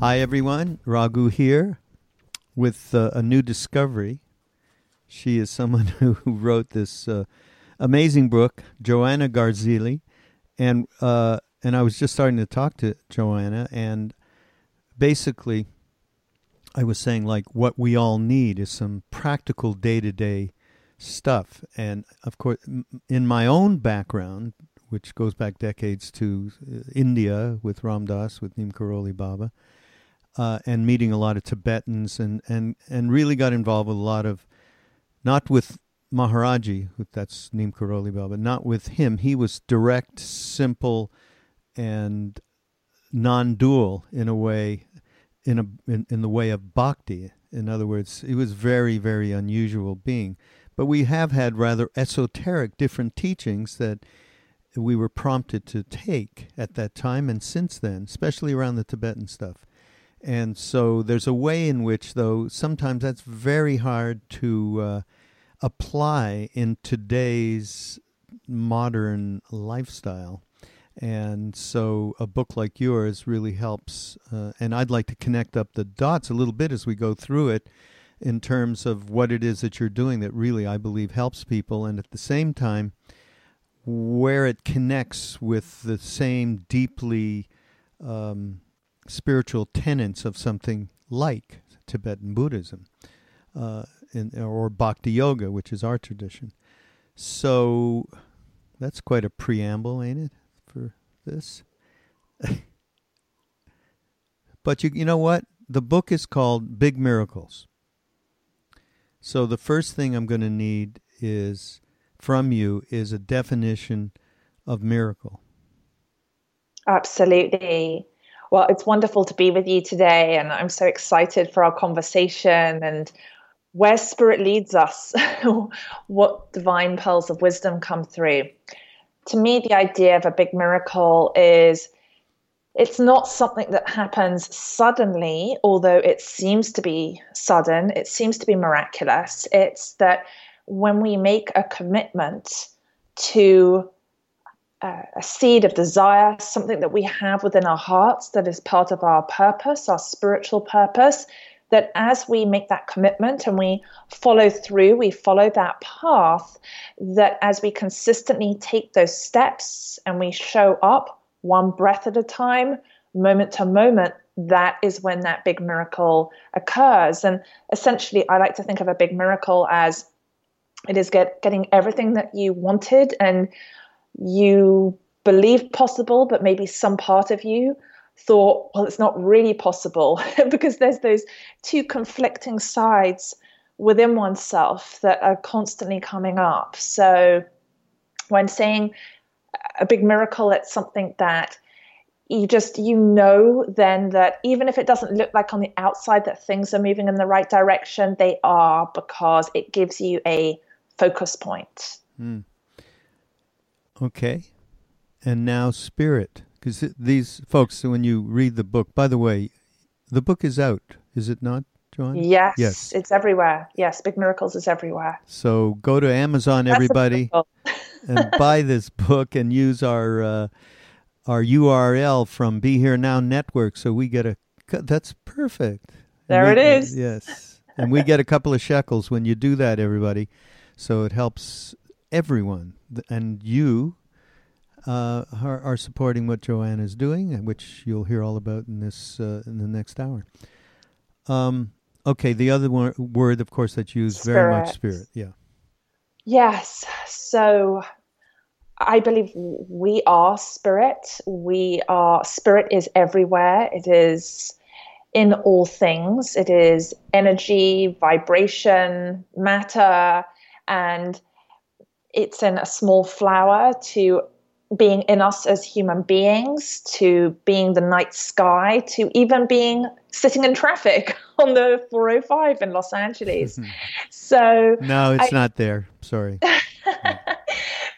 Hi, everyone. Raghu here with uh, a new discovery. She is someone who wrote this uh, amazing book, Joanna Garzilli, and uh, and I was just starting to talk to Joanna, and basically, I was saying like what we all need is some practical day to day stuff, and of course, in my own background, which goes back decades to uh, India with Ram Dass, with Neem Karoli Baba uh, and meeting a lot of Tibetans and, and, and really got involved with a lot of, not with Maharaji, that's Neem Karoli Baba, not with him. He was direct, simple, and non-dual in a way, in a in, in the way of bhakti. In other words, he was very, very unusual being. But we have had rather esoteric different teachings that we were prompted to take at that time and since then, especially around the Tibetan stuff. And so there's a way in which, though, sometimes that's very hard to uh, apply in today's modern lifestyle. And so a book like yours really helps. Uh, and I'd like to connect up the dots a little bit as we go through it in terms of what it is that you're doing that really, I believe, helps people. And at the same time, where it connects with the same deeply um, spiritual tenets of something like Tibetan Buddhism uh, in, or Bhakti Yoga, which is our tradition. So that's quite a preamble, ain't it, for this? but you, you know what? The book is called Big Miracles. So the first thing I'm going to need is from you is a definition of miracle. Absolutely. Well, it's wonderful to be with you today, and I'm so excited for our conversation and where spirit leads us, what divine pearls of wisdom come through. To me, the idea of a big miracle is it's not something that happens suddenly, although it seems to be sudden, it seems to be miraculous. It's that when we make a commitment to a seed of desire, something that we have within our hearts that is part of our purpose, our spiritual purpose. That as we make that commitment and we follow through, we follow that path, that as we consistently take those steps and we show up one breath at a time, moment to moment, that is when that big miracle occurs. And essentially, I like to think of a big miracle as it is get, getting everything that you wanted and you believed possible, but maybe some part of you thought, well, it's not really possible because there's those two conflicting sides within oneself that are constantly coming up. So when saying a big miracle, it's something that you just you know then that even if it doesn't look like on the outside that things are moving in the right direction they are because it gives you a focus point mm. Okay. And now spirit. Because these folks, when you read the book, by the way, the book is out, is it not, John? Yes. Yes. It's everywhere. Yes. Big Miracles is everywhere. So go to Amazon, That's everybody, and buy this book and use our. Uh, our URL from Be Here Now Network, so we get a. That's perfect. There we, it is. Yes, and we get a couple of shekels when you do that, everybody. So it helps everyone, and you uh, are, are, supporting what Joanne is doing, which you'll hear all about in this uh, in the next hour. Um, okay, the other wor- word, of course, that's used spirit. very much spirit. Yeah. Yes. So I believe we are spirit. We are spirit is everywhere. It is in all things. It is energy, vibration, matter, and it's in a small flower to being in us as human beings to being the night sky to even being sitting in traffic on the 405 in Los Angeles. so No, it's I, not there. Sorry. Mm.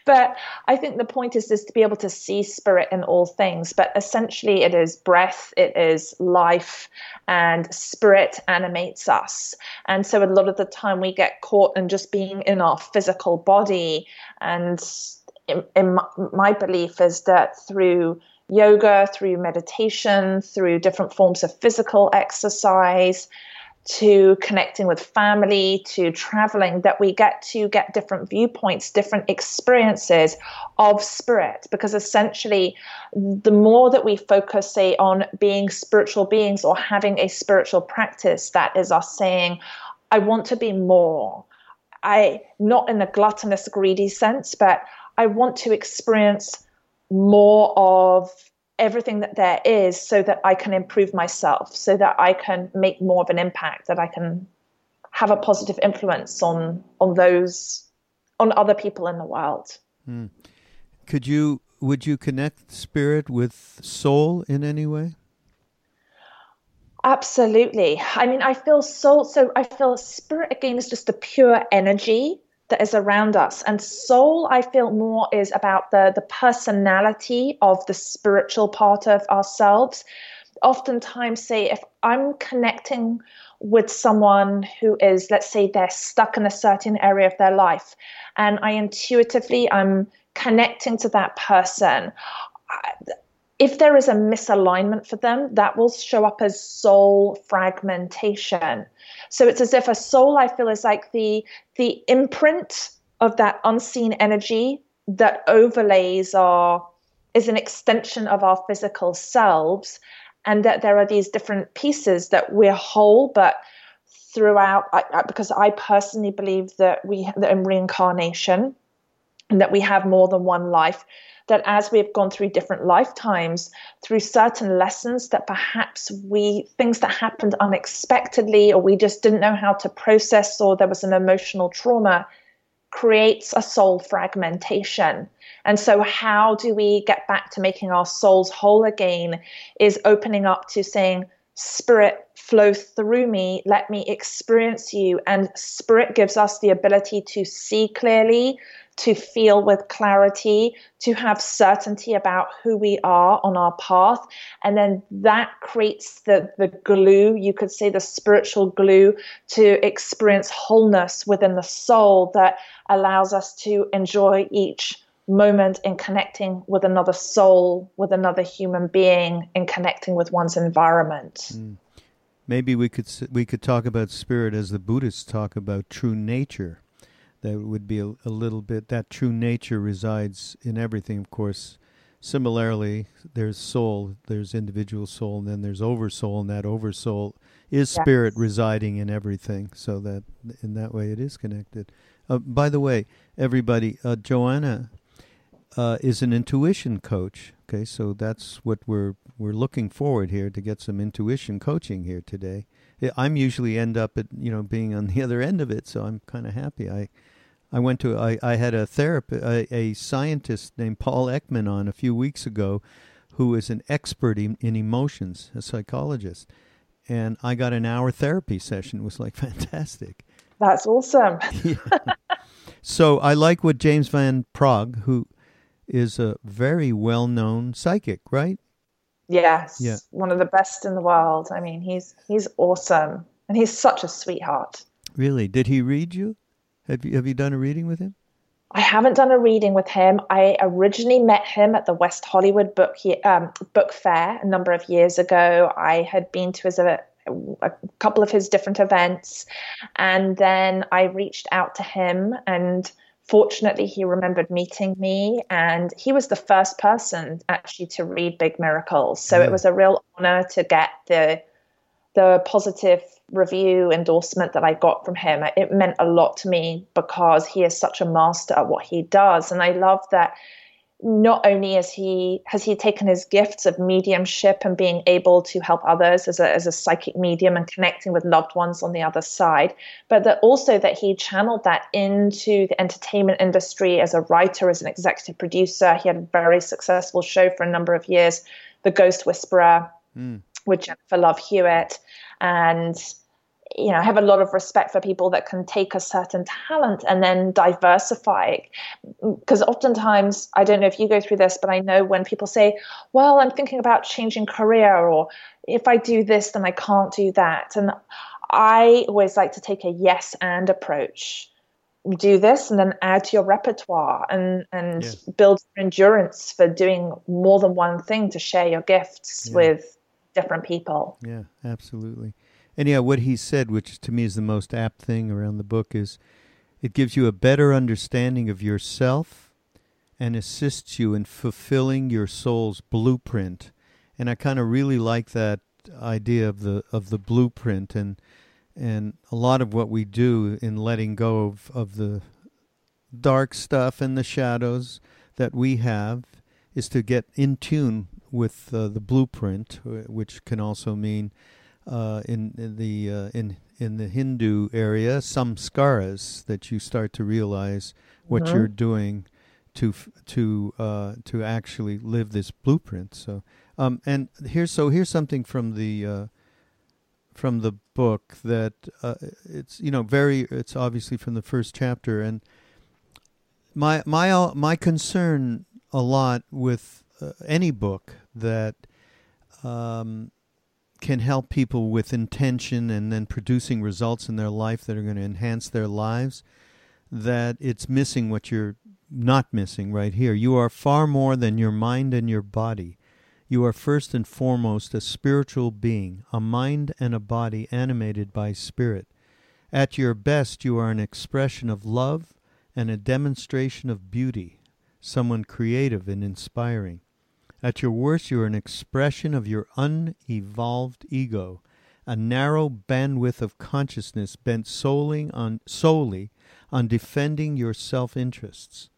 But I think the point is just to be able to see spirit in all things. But essentially, it is breath, it is life, and spirit animates us. And so, a lot of the time, we get caught in just being in our physical body. And in, in my, my belief is that through yoga, through meditation, through different forms of physical exercise, to connecting with family, to traveling, that we get to get different viewpoints, different experiences of spirit. Because essentially, the more that we focus, say, on being spiritual beings or having a spiritual practice, that is us saying, I want to be more. I, not in a gluttonous, greedy sense, but I want to experience more of everything that there is so that I can improve myself, so that I can make more of an impact, that I can have a positive influence on on those on other people in the world. Mm. Could you would you connect spirit with soul in any way? Absolutely. I mean, I feel soul. So I feel spirit again is just the pure energy that is around us. And soul, I feel more is about the, the personality of the spiritual part of ourselves. Oftentimes, say, if I'm connecting with someone who is, let's say, they're stuck in a certain area of their life, and I intuitively, I'm connecting to that person. If there is a misalignment for them, that will show up as soul fragmentation. So it's as if a soul, I feel, is like the the imprint of that unseen energy that overlays our is an extension of our physical selves, and that there are these different pieces that we're whole, but throughout I, I, because I personally believe that we that in reincarnation and that we have more than one life that as we've gone through different lifetimes, through certain lessons that perhaps we, things that happened unexpectedly or we just didn't know how to process or there was an emotional trauma, creates a soul fragmentation. And so, how do we get back to making our souls whole again? Is opening up to saying, Spirit, flow through me, let me experience you. And Spirit gives us the ability to see clearly, to feel with clarity, to have certainty about who we are on our path. And then that creates the, the glue, you could say the spiritual glue, to experience wholeness within the soul that allows us to enjoy each moment in connecting with another soul, with another human being, in connecting with one's environment. Mm. Maybe we could we could talk about spirit as the Buddhists talk about true nature that would be a, a, little bit that true nature resides in everything of course similarly there's soul there's individual soul and then there's oversoul and that oversoul is yes. spirit residing in everything so that in that way it is connected uh, by the way everybody uh, joanna uh, is an intuition coach okay so that's what we're we're looking forward here to get some intuition coaching here today I'm usually end up at you know being on the other end of it, so I'm kind of happy. I I went to I, I had a therapist a, a, scientist named Paul Ekman on a few weeks ago, who is an expert in, in emotions, a psychologist, and I got an hour therapy session. It was like fantastic. That's awesome. yeah. So I like what James Van Praagh, who is a very well known psychic, right? Yes. Yeah. One of the best in the world. I mean, he's he's awesome, and he's such a sweetheart. Really? Did he read you? Have you have you done a reading with him? I haven't done a reading with him. I originally met him at the West Hollywood Book um, Book Fair a number of years ago. I had been to his a, a couple of his different events, and then I reached out to him and fortunately he remembered meeting me and he was the first person actually to read big miracles so it was a real honor to get the the positive review endorsement that I got from him, it meant a lot to me because he is such a master at what he does. And I love that not only is he has he taken his gifts of mediumship and being able to help others as a, as a psychic medium and connecting with loved ones on the other side, but that also that he channeled that into the entertainment industry as a writer, as an executive producer. He had a very successful show for a number of years, The Ghost Whisperer, mm. With Jennifer Love Hewitt. And you know, I have a lot of respect for people that can take a certain talent and then diversify. Because oftentimes, I don't know if you go through this, but I know when people say, well, I'm thinking about changing career, or if I do this, then I can't do that. And I always like to take a yes and approach. do this and then add to your repertoire and and yes. build endurance for doing more than one thing to share your gifts yeah. with different people. Yeah, absolutely. And yeah, what he said, which to me is the most apt thing around the book, is it gives you a better understanding of yourself and assists you in fulfilling your soul's blueprint. And I kind of really like that idea of the of the blueprint and and a lot of what we do in letting go of, of the dark stuff and the shadows that we have is to get in tune with uh, the blueprint, which can also mean uh, in, in, the uh, in in the Hindu area some samskaras that you start to realize what mm-hmm. you're doing to to uh, to actually live this blueprint. So um, and here's so here's something from the uh, from the book that uh, it's you know very it's obviously from the first chapter and my my uh, my concern a lot with uh, any book that um, can help people with intention and then producing results in their life that are going to enhance their lives that it's missing what you're not missing right here you are far more than your mind and your body you are first and foremost a spiritual being, a mind and a body animated by spirit. At your best, you are an expression of love and a demonstration of beauty, someone creative and inspiring. At your worst, you are an expression of your unevolved ego, a narrow bandwidth of consciousness bent solely on, solely on defending your self interests.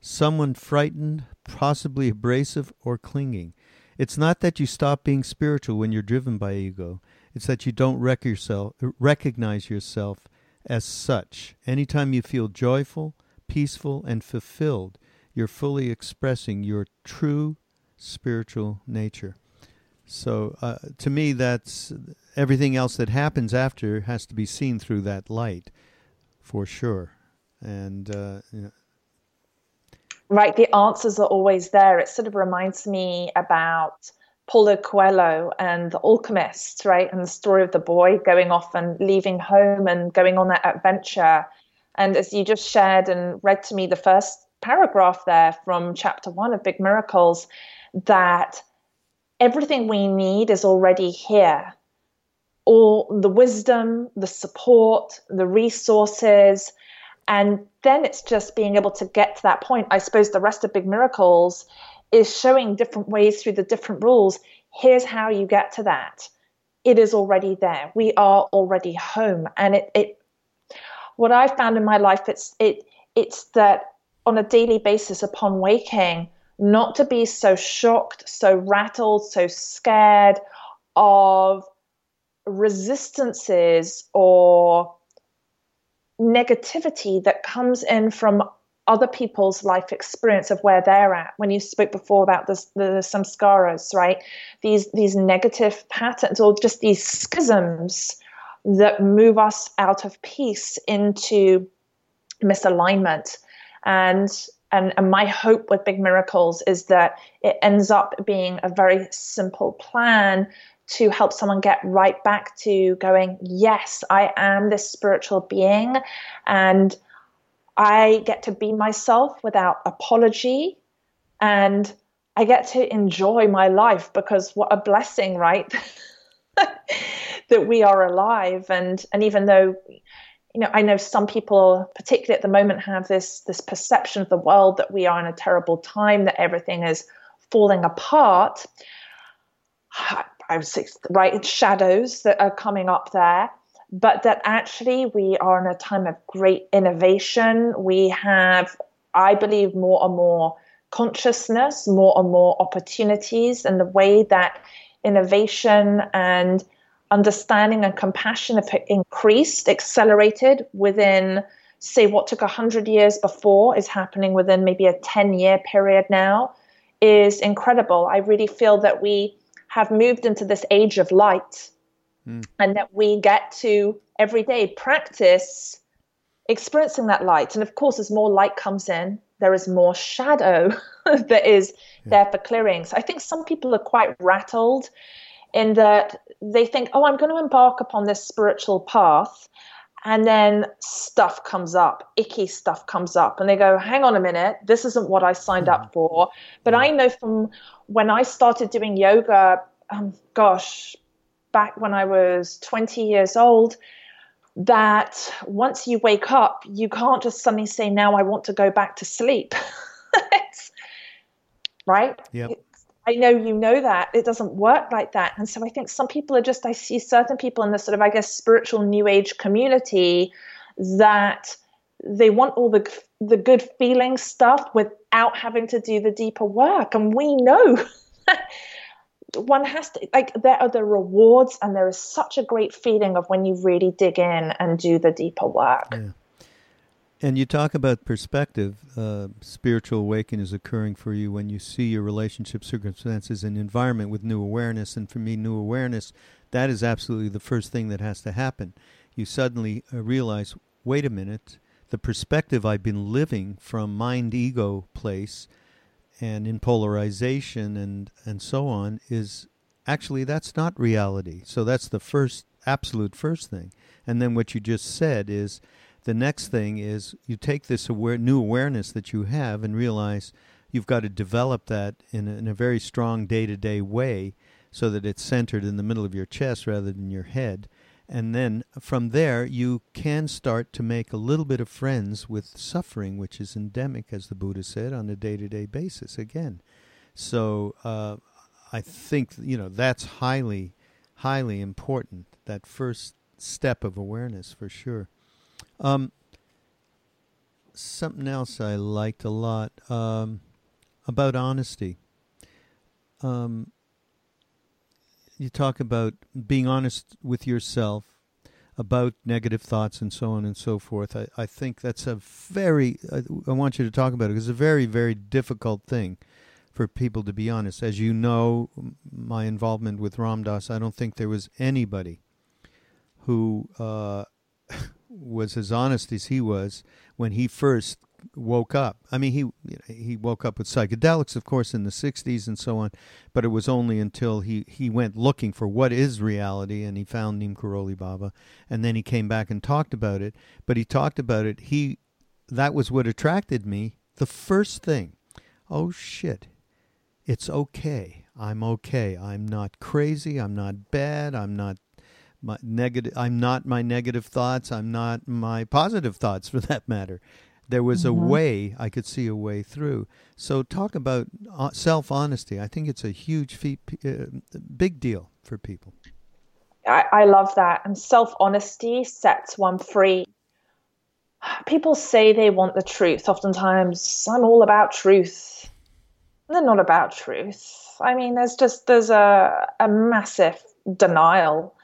Someone frightened, possibly abrasive or clinging, it's not that you stop being spiritual when you're driven by ego. It's that you don't yourself, recognize yourself as such. Anytime you feel joyful, peaceful, and fulfilled, you're fully expressing your true spiritual nature. So, uh, to me, that's everything else that happens after has to be seen through that light, for sure. And uh, right, the answers are always there. It sort of reminds me about Paulo Coelho and the alchemist, right? And the story of the boy going off and leaving home and going on that adventure. And as you just shared and read to me the first paragraph there from chapter one of Big Miracles, that everything we need is already here. All the wisdom, the support, the resources, and then it's just being able to get to that point. I suppose the rest of Big Miracles is showing different ways through the different rules. Here's how you get to that. It is already there. We are already home. And it, it what I found in my life, it's it it's that on a daily basis upon waking, not to be so shocked, so rattled, so scared of resistances or negativity that comes in from other people's life experience of where they're at. When you spoke before about the, the samskaras, right? These these negative patterns or just these schisms that move us out of peace into misalignment. And and, and my hope with Big Miracles is that it ends up being a very simple plan to help someone get right back to going, yes, I am this spiritual being and I get to be myself without apology and I get to enjoy my life because what a blessing, right? that we are alive and and even though you know I know some people particularly at the moment have this this perception of the world that we are in a terrible time that everything is falling apart I would say, right, shadows that are coming up there, but that actually we are in a time of great innovation. We have, I believe, more and more consciousness, more and more opportunities, and the way that innovation and understanding and compassion have increased, accelerated within, say, what took 100 years before is happening within maybe a 10 year period now is incredible. I really feel that we have moved into this age of light mm. and that we get to every day practice experiencing that light. And of course, as more light comes in, there is more shadow that is yeah. there for clearing. So I think some people are quite rattled in that they think, oh, I'm going to embark upon this spiritual path. and then stuff comes up, icky stuff comes up, and they go, hang on a minute, this isn't what I signed up mm-hmm. for. But I know from when I started doing yoga, um, gosh, back when I was 20 years old, that once you wake up, you can't just suddenly say, now I want to go back to sleep. right? Yeah. I know you know that it doesn't work like that. And so I think some people are just, I see certain people in the sort of, I guess, spiritual new age community that they want all the, the good feeling stuff without having to do the deeper work. And we know one has to, like, there are the rewards and there is such a great feeling of when you really dig in and do the deeper work. Yeah. And you talk about perspective. Uh, spiritual awakening is occurring for you when you see your relationship, circumstances, and environment with new awareness. And for me, new awareness, that is absolutely the first thing that has to happen. You suddenly uh, realize, wait a minute, the perspective I've been living from mind ego place and in polarization and, and so on is actually that's not reality. So that's the first, absolute first thing. And then what you just said is, the next thing is you take this aware, new awareness that you have and realize you've got to develop that in a, in a very strong day to day way so that it's centered in the middle of your chest rather than your head. And then from there, you can start to make a little bit of friends with suffering, which is endemic, as the Buddha said, on a day to day basis again. So uh, I think, you know, that's highly, highly important, that first step of awareness for sure. Um, something else I liked a lot um, about honesty. Um, you talk about being honest with yourself about negative thoughts and so on and so forth. I, I think that's a very, I, I want you to talk about it because it's a very, very difficult thing for people to be honest. As you know, my involvement with Ram Dass, I don't think there was anybody who uh, was as honest as he was when he first woke up. I mean, he he woke up with psychedelics, of course, in the '60s and so on. But it was only until he he went looking for what is reality, and he found Neem Karoli Baba, and then he came back and talked about it. But he talked about it. He that was what attracted me. The first thing, oh shit, it's okay. I'm okay. I'm not crazy. I'm not bad. I'm not my negative i'm not my negative thoughts i'm not my positive thoughts for that matter. There was mm-hmm. a way i could see a way through. So talk about uh, self honesty i think it's a huge feat, uh, big deal for people. I, I love that. And self honesty sets one free. People say they want the truth. Oftentimes i'm all about truth. They're not about truth. I mean there's just there's a, a massive denial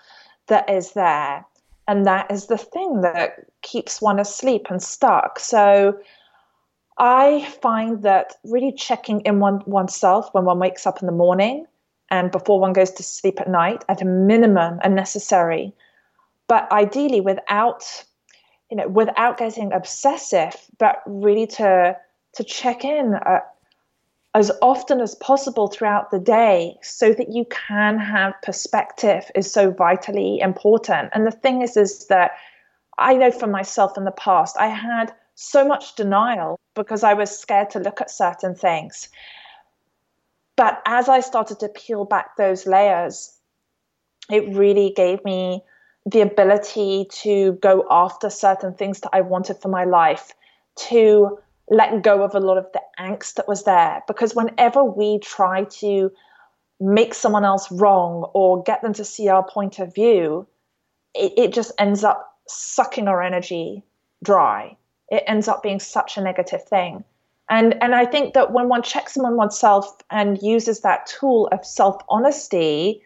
that is there. And that is the thing that keeps one asleep and stuck. So I find that really checking in one oneself when one wakes up in the morning and before one goes to sleep at night at a minimum are necessary. But ideally without you know without getting obsessive, but really to to check in uh, as often as possible throughout the day so that you can have perspective is so vitally important. And the thing is, is that I know for myself in the past, I had so much denial because I was scared to look at certain things. But as I started to peel back those layers, it really gave me the ability to go after certain things that I wanted for my life, to let go of a lot of the angst that was there. Because whenever we try to make someone else wrong or get them to see our point of view, it, it just ends up sucking our energy dry. It ends up being such a negative thing. And and I think that when one checks in on oneself and uses that tool of self honesty,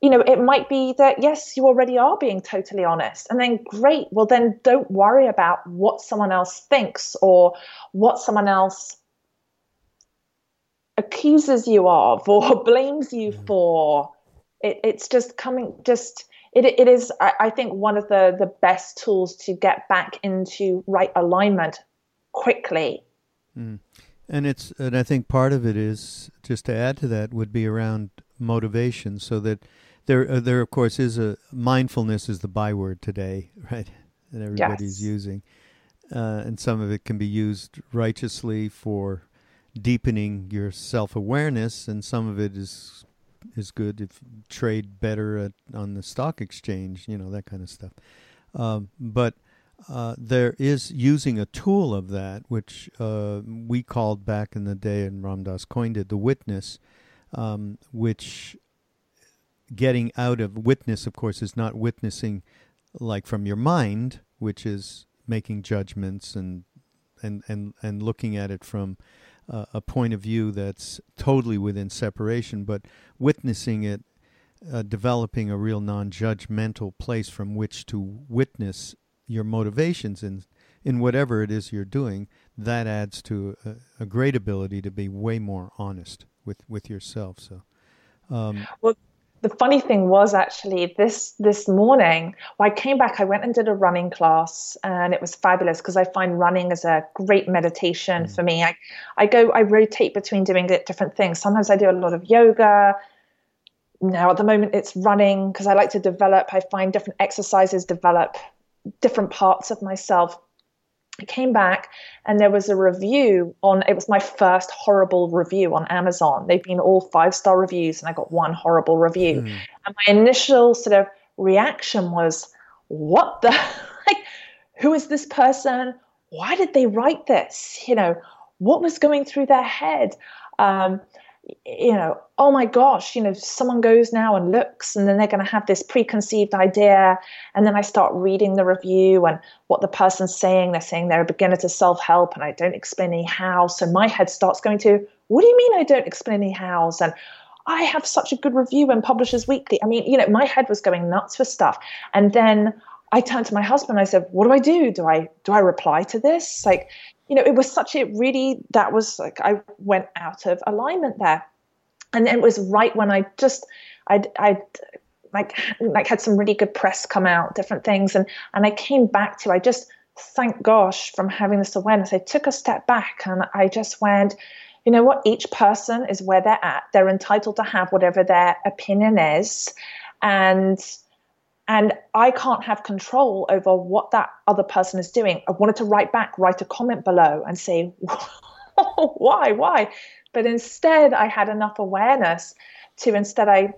you know, it might be that, yes, you already are being totally honest. And then great. Well, then don't worry about what someone else thinks or what someone else accuses you of or blames you for. It, it's just coming, just, it, it is, I, I think, one of the, the best tools to get back into right alignment quickly. Mm. And it's, and I think part of it is, just to add to that, would be around motivation so that there, uh, there of course is a mindfulness is the byword today, right? that everybody's yes. using, uh, and some of it can be used righteously for deepening your self awareness, and some of it is is good if you trade better at, on the stock exchange, you know that kind of stuff. Um, but uh, there is using a tool of that, which uh, we called back in the day, and Ram Dass coined it, the witness, um, which getting out of witness, of course, is not witnessing like from your mind, which is making judgments and and and and looking at it from uh, a point of view that's totally within separation, but witnessing it, uh, developing a real non-judgmental place from which to witness your motivations in in whatever it is you're doing. That adds to a, a great ability to be way more honest with with yourself. So. Um, well, the funny thing was actually this this morning when I came back, I went and did a running class, and it was fabulous because I find running is a great meditation mm. for me. I I go I rotate between doing different things. Sometimes I do a lot of yoga. Now at the moment it's running because I like to develop. I find different exercises develop different parts of myself I came back and there was a review on it was my first horrible review on Amazon. They've been all five star reviews and I got one horrible review. Mm. And my initial sort of reaction was, what the like who is this person? Why did they write this? You know, what was going through their head? Um, you know, oh my gosh, you know, someone goes now and looks, and then they're going to have this preconceived idea. And then I start reading the review and what the person's saying. They're saying they're a beginner to self help, and I don't explain any how. So my head starts going to, what do you mean I don't explain any hows? And I have such a good review in Publishers Weekly. I mean, you know, my head was going nuts for stuff. And then I turned to my husband. I said, "What do I do? Do I do I reply to this? Like, you know, it was such a really that was like I went out of alignment there, and it was right when I just I'd I'd like like had some really good press come out, different things, and and I came back to I just thank gosh from having this awareness. I took a step back and I just went, you know what? Each person is where they're at. They're entitled to have whatever their opinion is, and and I can't have control over what that other person is doing. I wanted to write back, write a comment below, and say, why, why? But instead, I had enough awareness to instead I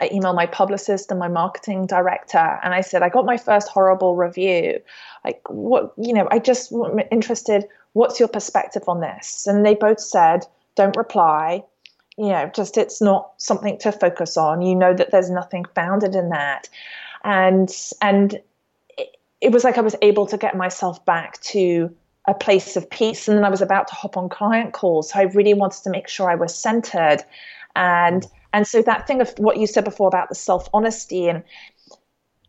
I emailed my publicist and my marketing director, and I said, I got my first horrible review. Like, what, you know, I just am interested, what's your perspective on this? And they both said, don't reply. You know, just it's not something to focus on. You know that there's nothing founded in that and and it, it was like I was able to get myself back to a place of peace. And then I was about to hop on client calls, so I really wanted to make sure I was centered, and and so that thing of what you said before about the self honesty and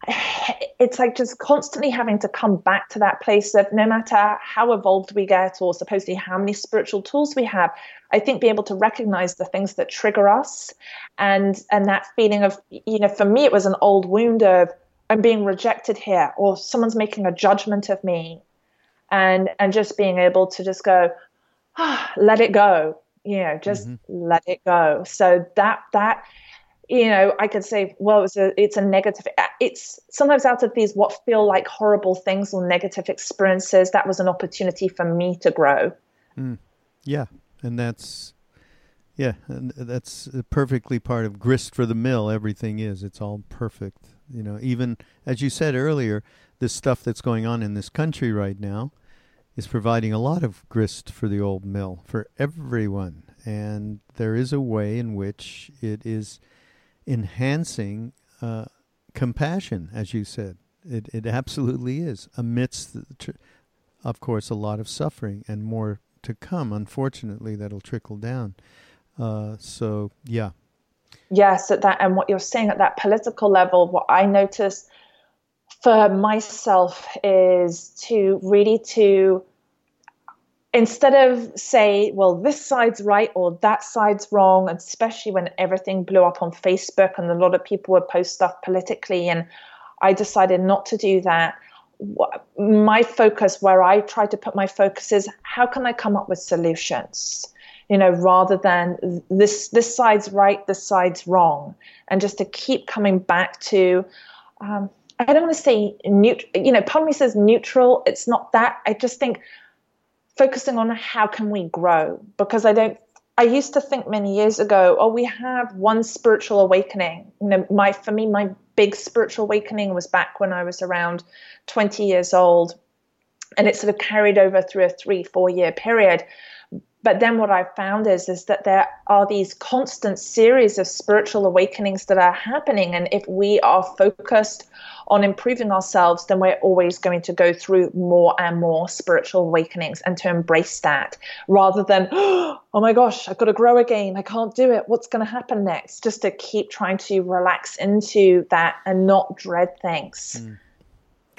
it's like just constantly having to come back to that place of no matter how evolved we get or supposedly how many spiritual tools we have i think being able to recognize the things that trigger us. And and that feeling of you know for me it was an old wound of i'm being rejected here or someone's making a judgment of me. And and just being able to just go ah, let it go you know just mm-hmm. let it go. So that that you know, I could say, well, it's a, it's a negative. It's sometimes out of these what feel like horrible things or negative experiences. That was an opportunity for me to grow. Mm. Yeah, and that's yeah, and that's perfectly part of grist for the mill. Everything is. It's all perfect. You know, even as you said earlier, this stuff that's going on in this country right now is providing a lot of grist for the old mill for everyone. And there is a way in which it is enhancing uh, compassion, as you said. It, it absolutely is, amidst, tr- of course, a lot of suffering and more to come. Unfortunately, that'll trickle down. Uh, so, yeah. Yes, at that, and what you're saying at that political level, what I notice for myself is to really to instead of say, well, this side's right or that side's wrong, especially when everything blew up on Facebook and a lot of people would post stuff politically, and I decided not to do that. My focus, where I try to put my focus, is how can I come up with solutions? You know, rather than this this side's right, this side's wrong, and just to keep coming back to. Um, I don't want to say neutral, you know, part me says neutral. It's not that. I just think focusing on how can we grow because I don't I used to think many years ago, oh, we have one spiritual awakening. You know, my for me, my big spiritual awakening was back when I was around 20 years old. And it sort of carried over through a three, four year period. But then what I've found is, is that there are these constant series of spiritual awakenings that are happening. And if we are focused on improving ourselves, then we're always going to go through more and more spiritual awakenings and to embrace that rather than, oh my gosh, I've got to grow again. I can't do it. What's going to happen next? Just to keep trying to relax into that and not dread things. Mm.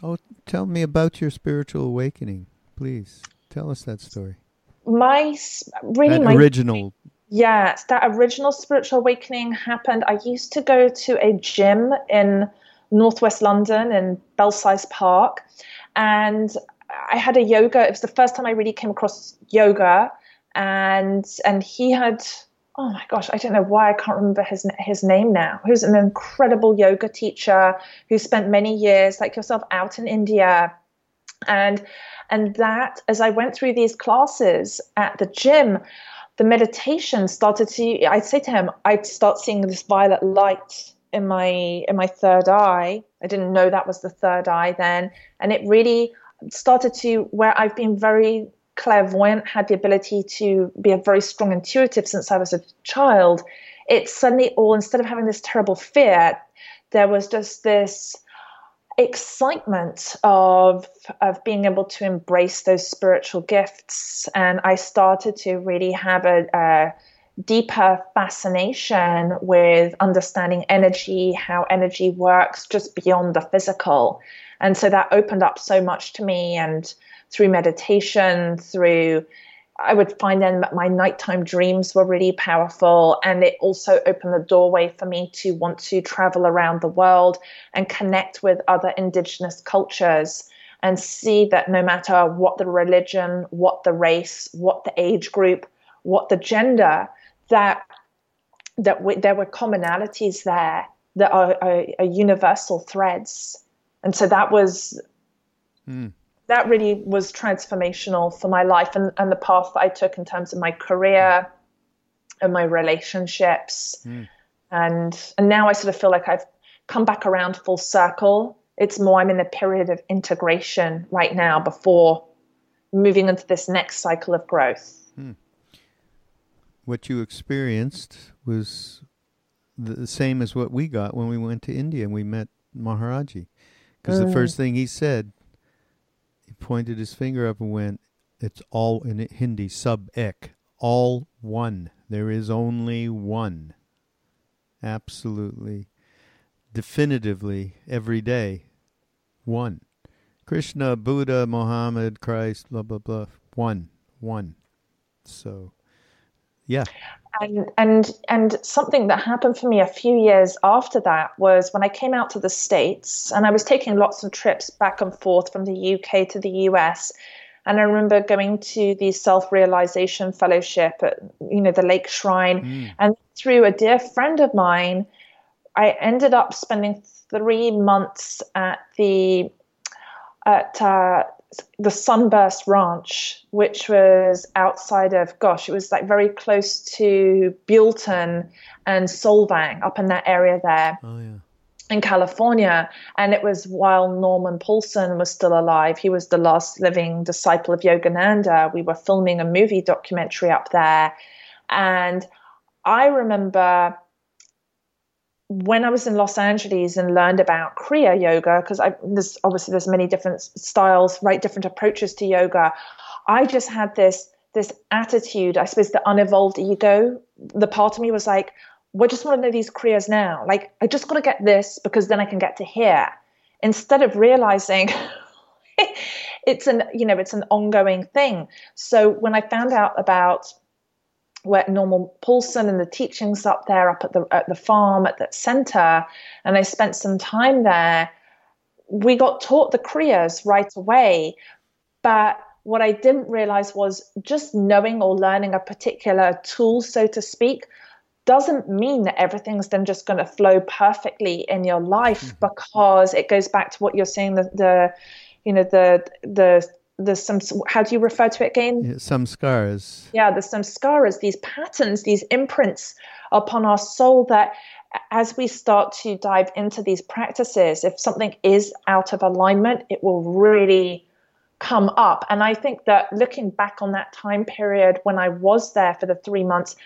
Oh, tell me about your spiritual awakening, please. Tell us that story my really that my original. Yes that original spiritual awakening happened. I used to go to a gym in northwest london in belsize park and i had a yoga it was the first time i really came across yoga and and he had oh my gosh i don't know why i can't remember his his name now. Who's an incredible yoga teacher who spent many years like yourself out in india. And and that, as I went through these classes at the gym, the meditation started to, I'd say to him, I'd start seeing this violet light in my in my third eye. I didn't know that was the third eye then, and it really started to where I've been very clairvoyant, had the ability to be a very strong intuitive since I was a child. It suddenly all instead of having this terrible fear, there was just this excitement of of being able to embrace those spiritual gifts. And i started to really have a, a deeper fascination with understanding energy how energy works just beyond the physical. And so that opened up so much to me and through meditation through I would find then that my nighttime dreams were really powerful. And it also opened the doorway for me to want to travel around the world and connect with other indigenous cultures and see that no matter what the religion, what the race, what the age group, what the gender, that that we, there were commonalities there that are, are, are universal threads. And so that was mm that really was transformational for my life and, and the path that I took in terms of my career and my relationships. Mm. And and now I sort of feel like I've come back around full circle. It's more I'm in a period of integration right now before moving into this next cycle of growth. Hmm. What you experienced was the same as what we got when we went to India and we met Maharaji. Because mm. the first thing he said pointed his finger up and went, It's all in Hindi, sub ek, all one. There is only one. Absolutely, definitively, every day, one. Krishna, Buddha, Mohammed, Christ, blah, blah, blah. One, one. So, yeah. And and and something that happened for me a few years after that was when I came out to the states and I was taking lots of trips back and forth from the UK to the US and I remember going to the self-realization fellowship at you know the Lake Shrine. Mm. and through a dear friend of mine I ended up spending 3 months at the at uh, the Sunburst Ranch, which was outside of, gosh, it was like very close to Buellton and Solvang, up in that area there. Oh, yeah. In California, and it was while Norman Paulson was still alive. He was the last living disciple of Yogananda. We were filming a movie documentary up there, and I remember when I was in Los Angeles and learned about Kriya Yoga, because there's obviously there's many different styles, right, different approaches to yoga. I just had this this attitude, I suppose, the unevolved ego. The part of me was like, "We just want to know these Kriyas now. Like, I just got to get this because then I can get to here." Instead of realizing it's an you know it's an ongoing thing. So when I found out about where Norman Paulson and the teachings up there, up at the at the farm at that center, and I spent some time there. We got taught the kriyas right away, but what I didn't realize was just knowing or learning a particular tool, so to speak, doesn't mean that everything's then just going to flow perfectly in your life mm-hmm. because it goes back to what you're saying the, the you know the the there's some how do you refer to it again yeah, scars. yeah there's some scars these patterns these imprints upon our soul that as we start to dive into these practices if something is out of alignment it will really come up and i think that looking back on that time period when i was there for the 3 months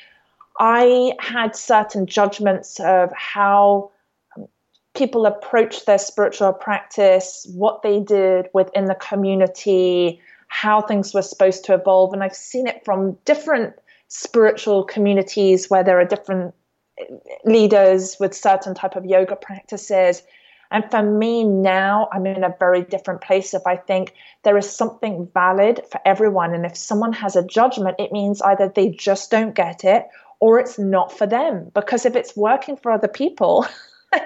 i had certain judgments of how people approach their spiritual practice, what they did within the community, how things were supposed to evolve. And I've seen it from different spiritual communities where there are different leaders with certain type of yoga practices. And for me now, I'm in a very different place. If I think there is something valid for everyone, and if someone has a judgment, it means either they just don't get it or it's not for them. Because if it's working for other people,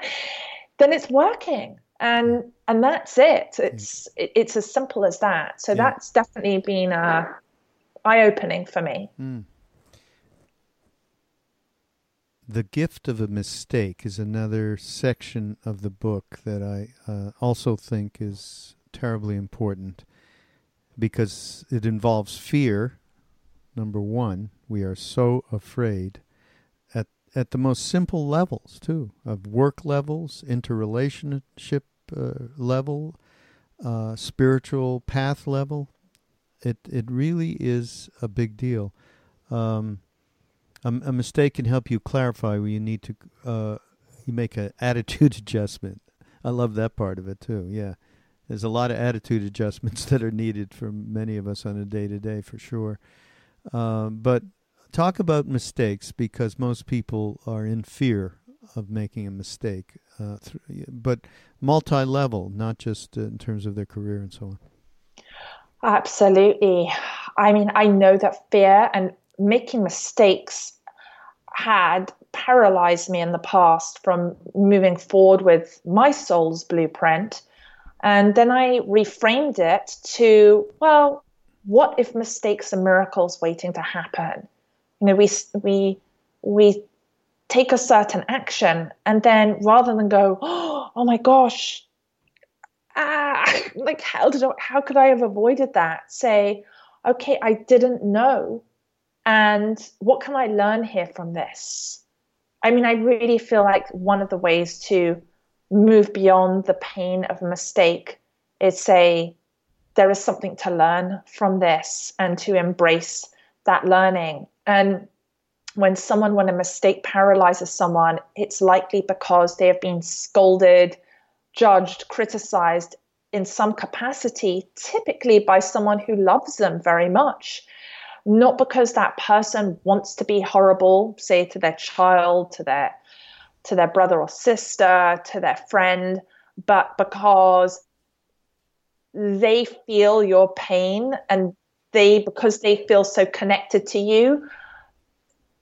then it's working and and that's it it's mm. it's as simple as that so yeah. that's definitely been a eye opening for me mm. the gift of a mistake is another section of the book that i uh, also think is terribly important because it involves fear number one we are so afraid at the most simple levels too, of work levels, interrelationship uh, level, uh, spiritual path level. It it really is a big deal. Um, a, a, mistake can help you clarify where you need to. Uh, you make an attitude adjustment. I love that part of it too. Yeah, there's a lot of attitude adjustments that are needed for many of us on a day to day, for sure. Um, but talk about mistakes because most people are in fear of making a mistake, uh, th- but multi level, not just uh, in terms of their career and so on. Absolutely. I mean, I know that fear and making mistakes had paralyzed me in the past from moving forward with my soul's blueprint. And then I reframed it to, well, what if mistakes are miracles waiting to happen? You know we we we take a certain action and then rather than go oh my gosh ah like how did I, how could i have avoided that? say okay i didn't know. And what can i learn here from this? I mean i really feel like one of the ways to move beyond the pain of a mistake is say there is something to learn from this and to embrace that learning and when someone, when a mistake paralyzes someone, it's likely because they have been scolded, judged, criticized in some capacity, typically by someone who loves them very much. Not because that person wants to be horrible, say to their child, to their to their brother or sister, to their friend, but because they feel your pain and they because they feel so connected to you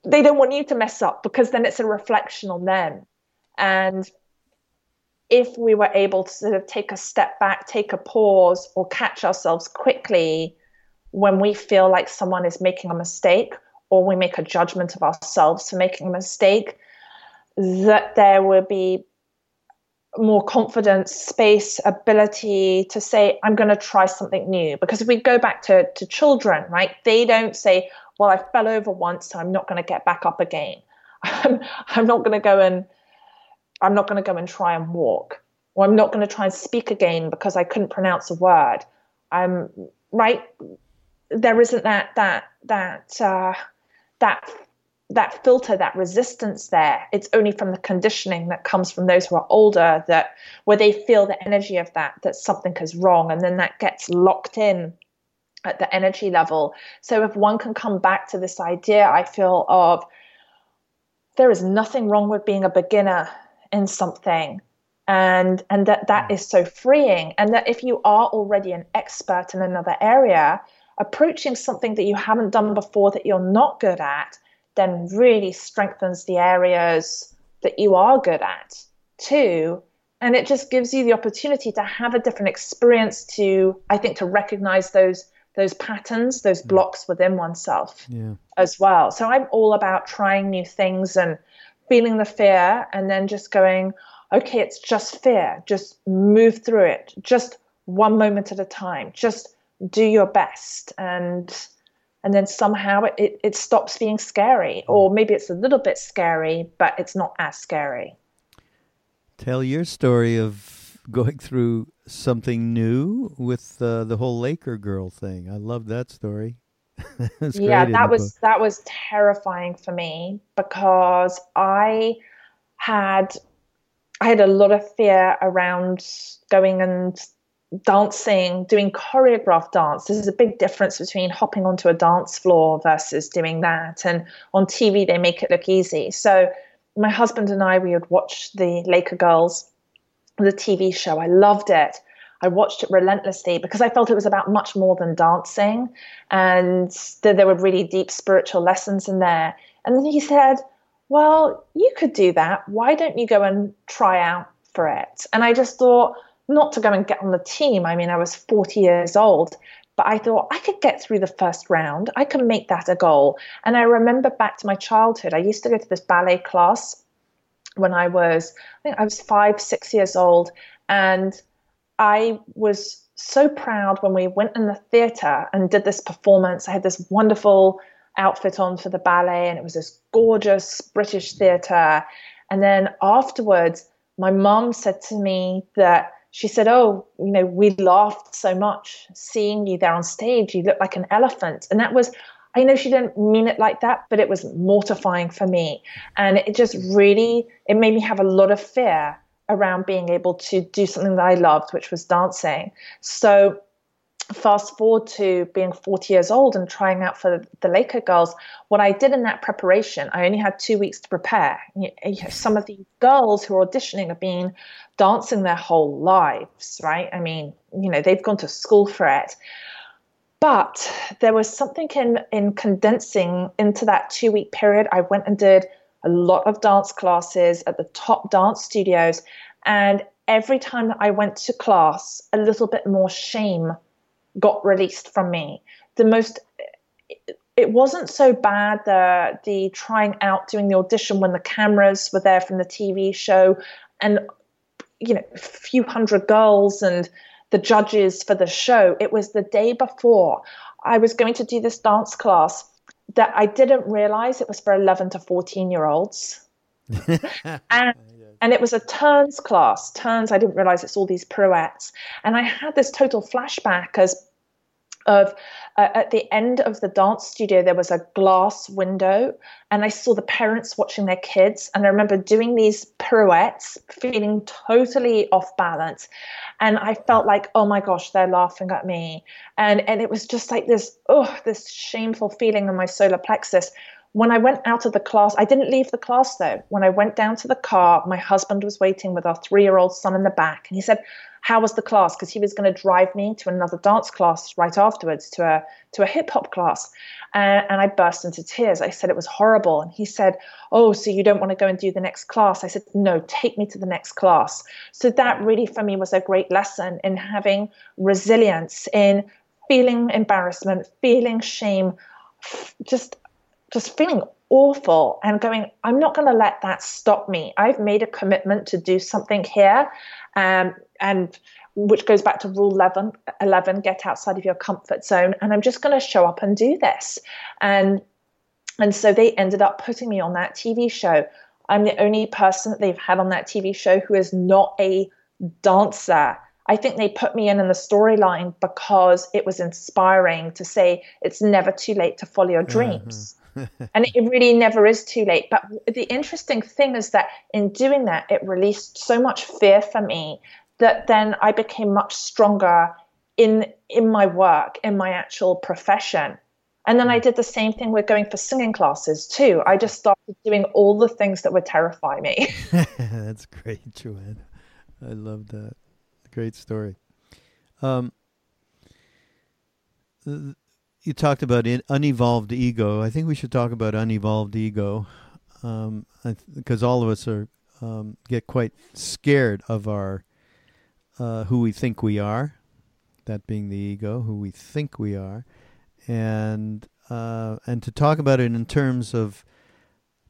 they don't want you to mess up because then it's a reflection on them. And if we were able to sort of take a step back take a pause or catch ourselves quickly when we feel like someone is making a mistake or we make a judgment of ourselves for making a mistake that there will be more confidence, space, ability to say, I'm going to try something new. Because if we go back to, to children, right, they don't say, Well, I fell over once, so I'm not going to get back up again. I'm, I'm not going to go and I'm not going to go and try and walk. Or I'm not going to try and speak again because I couldn't pronounce a word. I'm right. There isn't that that that uh, that that filter, that resistance there, it's only from the conditioning that comes from those who are older that where they feel the energy of that, that something is wrong. And then that gets locked in at the energy level. So if one can come back to this idea, I feel of there is nothing wrong with being a beginner in something. And and that that is so freeing. And that if you are already an expert in another area, approaching something that you haven't done before that you're not good at then really strengthens the areas that you are good at too. And it just gives you the opportunity to have a different experience to, I think, to recognize those those patterns, those mm. blocks within oneself yeah. as well. So I'm all about trying new things and feeling the fear and then just going, okay, it's just fear. Just move through it. Just one moment at a time. Just do your best. And and then somehow it, it, it stops being scary. Or maybe it's a little bit scary, but it's not as scary. Tell your story of going through something new with uh, the whole Laker girl thing. I love that story. yeah, that was book. that was terrifying for me because I had I had a lot of fear around going and dancing, doing choreographed dance. There's a big difference between hopping onto a dance floor versus doing that. And on TV, they make it look easy. So my husband and I, we would watch the Laker Girls, the TV show. I loved it. I watched it relentlessly because I felt it was about much more than dancing and that there were really deep spiritual lessons in there. And then he said, well, you could do that. Why don't you go and try out for it? And I just thought, not to go and get on the team. I mean, I was 40 years old, but I thought I could get through the first round. I can make that a goal. And I remember back to my childhood, I used to go to this ballet class when I was, I think I was five, six years old. And I was so proud when we went in the theater and did this performance. I had this wonderful outfit on for the ballet, and it was this gorgeous British theatre. And then afterwards, my mom said to me that she said, Oh, you know, we laughed so much seeing you there on stage. You look like an elephant. And that was, I know she didn't mean it like that, but it was mortifying for me. And it just really, it made me have a lot of fear around being able to do something that I loved, which was dancing. So fast forward to being 40 years old and trying out for the Laker girls, what I did in that preparation, I only had two weeks to prepare. some of the girls who are auditioning have been dancing their whole lives, right? I mean, you know, they've gone to school for it. But there was something in, in condensing into that two week period. I went and did a lot of dance classes at the top dance studios. And every time that I went to class, a little bit more shame got released from me. The most it wasn't so bad the the trying out doing the audition when the cameras were there from the TV show and you know a few hundred girls and the judges for the show it was the day before I was going to do this dance class that I didn't realize it was for 11 to 14 year olds and and it was a turns class. Turns, I didn't realize it's all these pirouettes. And I had this total flashback as of uh, at the end of the dance studio there was a glass window and i saw the parents watching their kids and i remember doing these pirouettes feeling totally off balance and i felt like oh my gosh they're laughing at me and and it was just like this oh this shameful feeling in my solar plexus when I went out of the class, I didn't leave the class though. When I went down to the car, my husband was waiting with our three year old son in the back. And he said, How was the class? Because he was going to drive me to another dance class right afterwards, to a, to a hip hop class. And, and I burst into tears. I said, It was horrible. And he said, Oh, so you don't want to go and do the next class? I said, No, take me to the next class. So that really for me was a great lesson in having resilience, in feeling embarrassment, feeling shame, just just feeling awful and going, I'm not going to let that stop me. I've made a commitment to do something here. Um, and which goes back to rule 11, 11 get outside of your comfort zone. And I'm just going to show up and do this. And, and so they ended up putting me on that TV show. I'm the only person that they've had on that TV show who is not a dancer. I think they put me in in the storyline because it was inspiring to say it's never too late to follow your dreams. And it really never is too late. But the interesting thing is that in doing that, it released so much fear for me that then I became much stronger in in my work, in my actual profession. And then I did the same thing with going for singing classes too. I just started doing all the things that would terrify me. That's great, Joanne. I love that. Great story. Um, you talked about in, unevolved ego. I think we should talk about unevolved ego, um, because all of us are um, get quite scared of our uh, who we think we are, that being the ego, who we think we are, and uh, and to talk about it in terms of,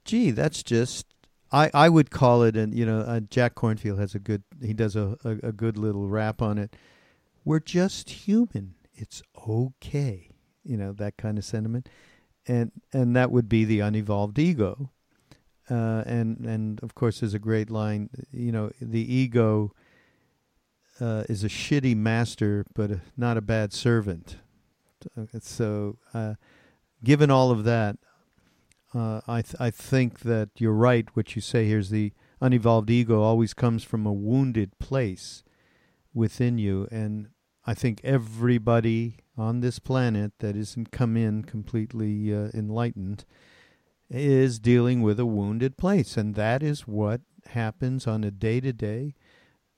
gee, that's just. I, I would call it, and you know, uh, Jack Kornfield has a good. He does a, a, a good little rap on it. We're just human. It's okay, you know that kind of sentiment, and and that would be the unevolved ego, uh, and and of course there's a great line. You know, the ego uh, is a shitty master, but a, not a bad servant. Uh, so, uh, given all of that, uh, I th- I think that you're right. What you say here is the unevolved ego always comes from a wounded place within you, and I think everybody on this planet that isn't come in completely uh, enlightened is dealing with a wounded place, and that is what happens on a day to day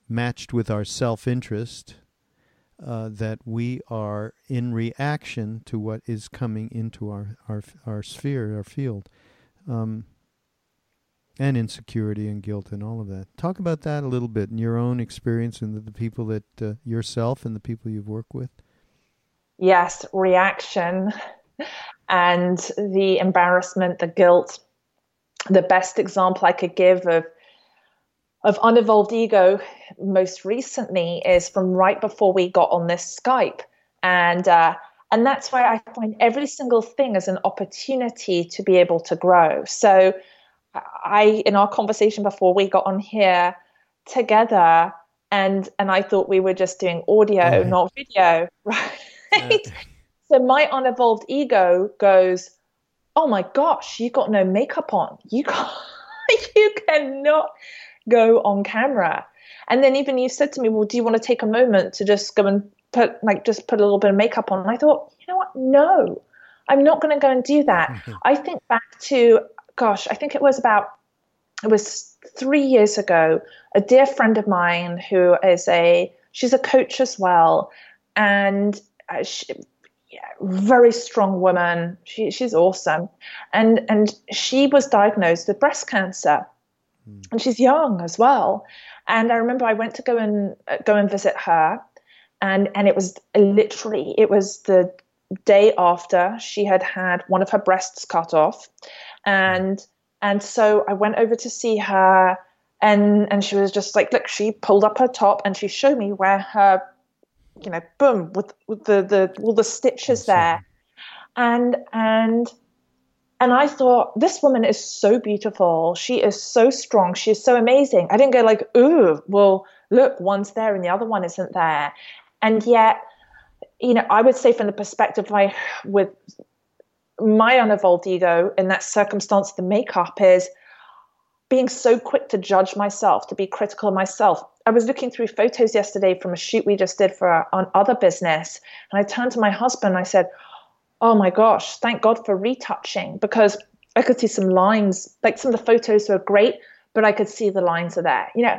matched with our self interest, uh, that we are in reaction to what is coming into our, our, our sphere, our field. Um, and insecurity and guilt and all of that. Talk about that a little bit in your own experience and the, the people that uh, yourself and the people you've worked with. Yes, reaction and the embarrassment, the guilt. The best example I could give of of unevolved ego most recently is from right before we got on this Skype. And uh, and that's why I find every single thing as an opportunity to be able to grow. So I in our conversation before we got on here together and and I thought we were just doing audio, not video, right? So my unevolved ego goes, "Oh my gosh, you got no makeup on. You can't, you cannot go on camera. And then even you said to me, well, do you want to take a moment to just go and put like just put a little bit of makeup on? And I thought, you know what? No, I'm not going to go and do that. I think back to, gosh, I think it was about, it was three years ago. A dear friend of mine who is a, she's a coach as well, and uh, she, yeah, very strong woman. She, she's awesome, and and she was diagnosed with breast cancer mm. and she's young as well. And I remember I went to go and uh, go and visit her, and and it was literally it was the day after she had had one of her breasts cut off, and and so I went over to see her, and and she was just like, look, she pulled up her top and she showed me where her, you know, boom with with the the all the stitches there, and and and I thought, this woman is so beautiful. She is so strong. She is so amazing. I didn't go like, ooh, well, look, one's there and the other one isn't there. And yet, you know, I would say from the perspective of my, with my unevolved ego in that circumstance, the makeup is being so quick to judge myself, to be critical of myself. I was looking through photos yesterday from a shoot we just did for our, on other business, and I turned to my husband and I said, oh my gosh, thank God for retouching because I could see some lines. Like some of the photos were great, but I could see the lines are there. You know,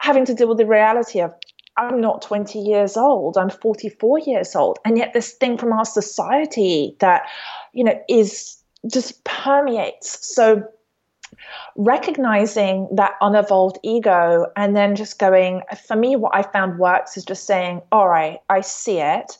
having to deal with the reality of I'm not 20 years old, I'm 44 years old. And yet, this thing from our society that, you know, is just permeates. So, recognizing that unevolved ego and then just going, for me, what I found works is just saying, all right, I see it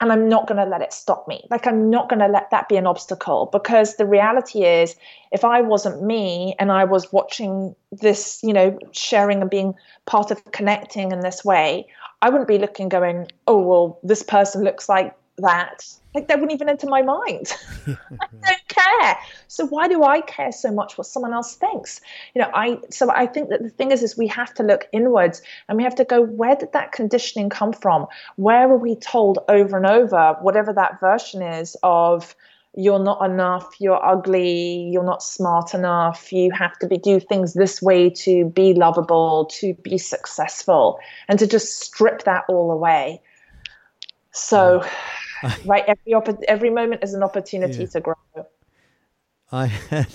and I'm not going to let it stop me. Like, I'm not going to let that be an obstacle because the reality is, if I wasn't me and I was watching this, you know, sharing and being part of connecting in this way, I wouldn't be looking, going, oh, well, this person looks like that. Like that wouldn't even enter my mind. I don't care. So why do I care so much what someone else thinks? You know, I so I think that the thing is is we have to look inwards and we have to go, where did that conditioning come from? Where were we told over and over, whatever that version is of you're not enough, you're ugly, you're not smart enough, you have to be, do things this way to be lovable, to be successful, and to just strip that all away. So right every opp- every moment is an opportunity yeah. to grow i had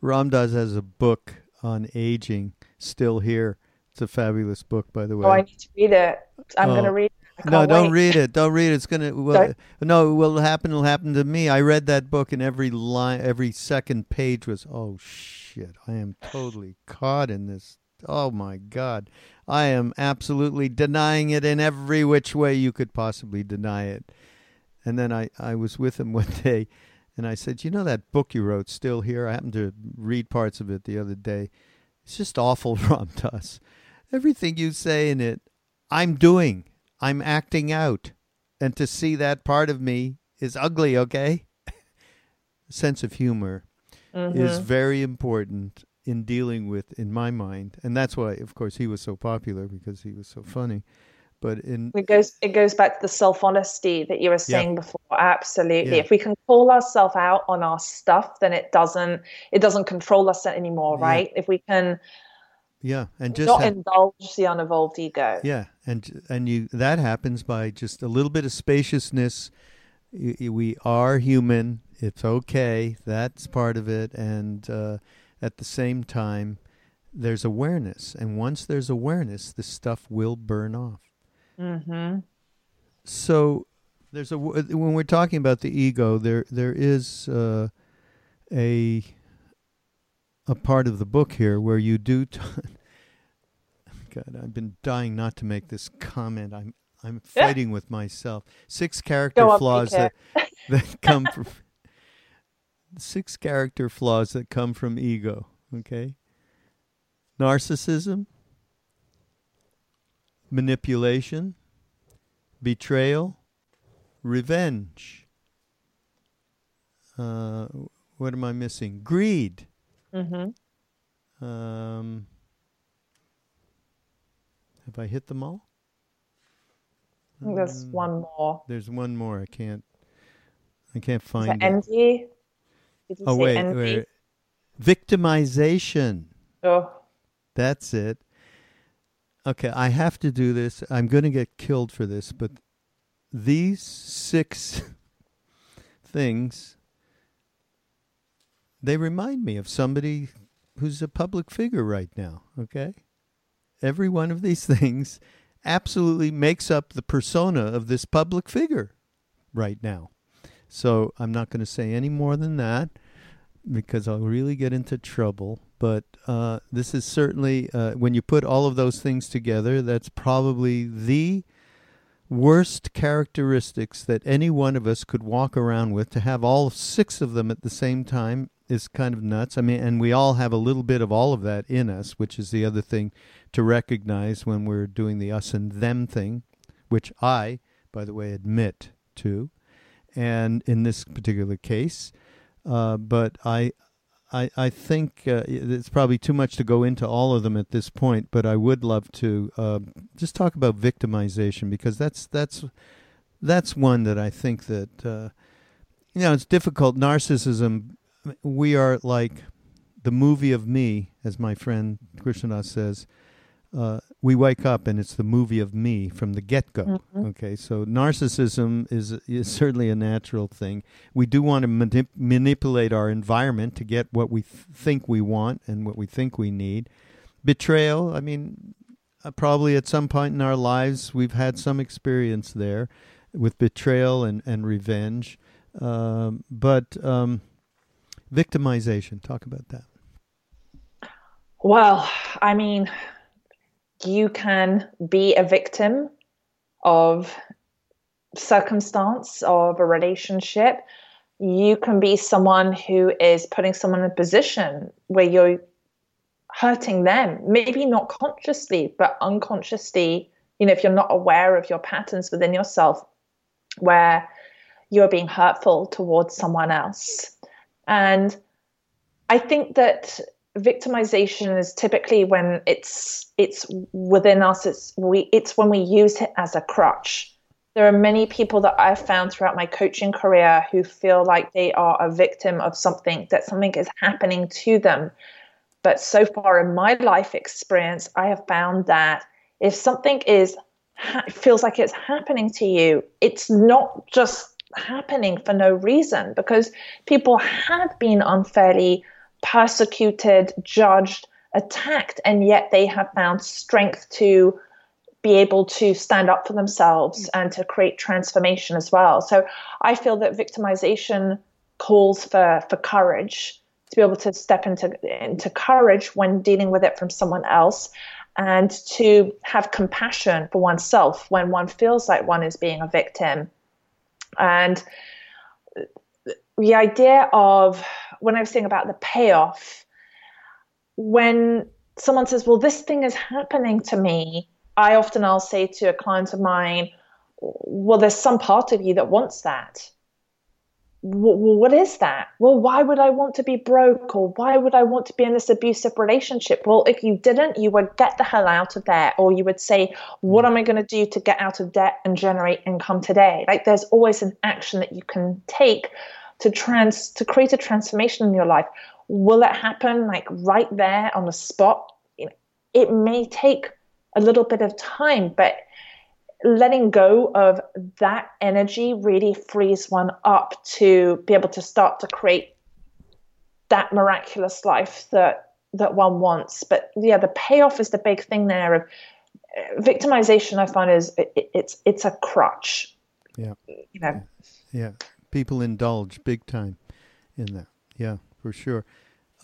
Ram Dass has a book on aging still here it's a fabulous book by the way oh i need to read it i'm oh. going to read it. no, don't read it. Don't read it. It's gonna. Well, no, it will happen. It'll happen to me. I read that book, and every line, every second page was, "Oh shit! I am totally caught in this. Oh my God. I am absolutely denying it in every which way you could possibly deny it. And then I, I was with him one day and I said, You know that book you wrote, Still Here? I happened to read parts of it the other day. It's just awful, Ram Dass. Everything you say in it, I'm doing. I'm acting out. And to see that part of me is ugly, okay? Sense of humor mm-hmm. is very important in dealing with, in my mind. And that's why, of course, he was so popular because he was so funny. But in it goes it goes back to the self honesty that you were saying yeah. before. Absolutely. Yeah. If we can call ourselves out on our stuff, then it doesn't it doesn't control us anymore, right? Yeah. If we can yeah, and just not indulge the unevolved ego. Yeah, and and you that happens by just a little bit of spaciousness. We are human. It's okay. That's part of it, and uh, at the same time, there's awareness, and once there's awareness, the stuff will burn off. Mm-hmm. So there's a when we're talking about the ego, there there is uh, a a part of the book here where you do. T- God, I've been dying not to make this comment. I'm I'm fighting with myself. Six character flaws that that come from six character flaws that come from ego. Okay, narcissism, manipulation, betrayal, revenge. Uh, what am I missing? Greed. Mm-hmm. Um, have I hit them all? There's um, one more. There's one more. I can't. I can't find it. Envy. oh wait, envy? wait. Victimization. Oh. That's it. Okay, I have to do this. I'm going to get killed for this, but these six things they remind me of somebody who's a public figure right now, okay? Every one of these things absolutely makes up the persona of this public figure right now. So I'm not going to say any more than that because I'll really get into trouble. But uh, this is certainly, uh, when you put all of those things together, that's probably the worst characteristics that any one of us could walk around with. To have all six of them at the same time is kind of nuts. I mean, and we all have a little bit of all of that in us, which is the other thing to recognize when we're doing the us and them thing, which I, by the way, admit to. And in this particular case, uh, but I, I, I think uh, it's probably too much to go into all of them at this point. But I would love to uh, just talk about victimization because that's that's that's one that I think that uh, you know it's difficult. Narcissism. We are like the movie of me, as my friend Krishna says uh, we wake up and it's the movie of me from the get go. Mm-hmm. Okay, so narcissism is is certainly a natural thing. We do want to manip- manipulate our environment to get what we th- think we want and what we think we need. Betrayal. I mean, uh, probably at some point in our lives we've had some experience there with betrayal and and revenge. Um, but um, victimization. Talk about that. Well, I mean, you can be a victim of circumstance of a relationship. You can be someone who is putting someone in a position where you're hurting them maybe not consciously but unconsciously. You know if you're not aware of your patterns within yourself where you're being hurtful towards someone else. And i think that victimization is typically when it's it's within us it's we it's when we use it as a crutch. There are many people that i've found throughout my coaching career who feel like they are a victim of something that something is happening to them. But so far in my life experience i have found that if something is feels like it's happening to you it's not just happening for no reason because people have been unfairly persecuted, judged, attacked, and yet they have found strength to be able to stand up for themselves mm. and to create transformation as well. So I feel that victimization calls for for courage to be able to step into into courage when dealing with it from someone else and to have compassion for oneself when one feels like one is being a victim and the idea of when I was saying about the payoff, when someone says, Well, this thing is happening to me, I often I'll say to a client of mine, Well, there's some part of you that wants that well, what is that? Well, why would I want to be broke or why would I want to be in this abusive relationship? Well, if you didn't, you would get the hell out of there or you would say, what mm. am I going to do to get out of debt and generate income today? Like there's always an action that you can take to trans to create a transformation in your life. Will it happen like right there on the spot? It may take a little bit of time, but letting go of that energy really frees one up to be able to start to create that miraculous life that that one wants but yeah the payoff is the big thing there of uh, victimization i find is it, it's it's a crutch yeah you know yeah people indulge big time in that yeah for sure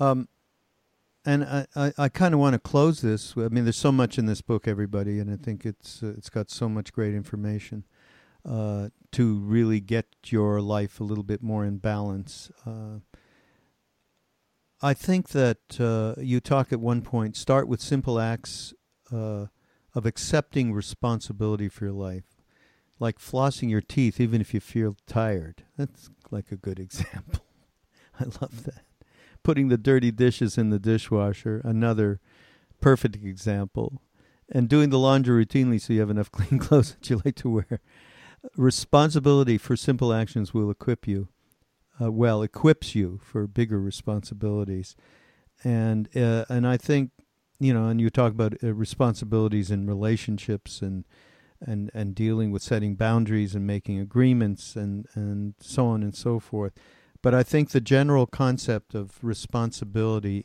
um, and I, I, I kind of want to close this. I mean, there's so much in this book, everybody, and I think it's uh, it's got so much great information uh, to really get your life a little bit more in balance. Uh, I think that uh, you talk at one point. Start with simple acts uh, of accepting responsibility for your life, like flossing your teeth, even if you feel tired. That's like a good example. I love that putting the dirty dishes in the dishwasher, another perfect example, and doing the laundry routinely so you have enough clean clothes that you like to wear. Responsibility for simple actions will equip you, uh, well, equips you for bigger responsibilities. And uh, and I think you know, and you talk about uh, responsibilities in relationships and and and dealing with setting boundaries and making agreements and and so on and so forth. But I think the general concept of responsibility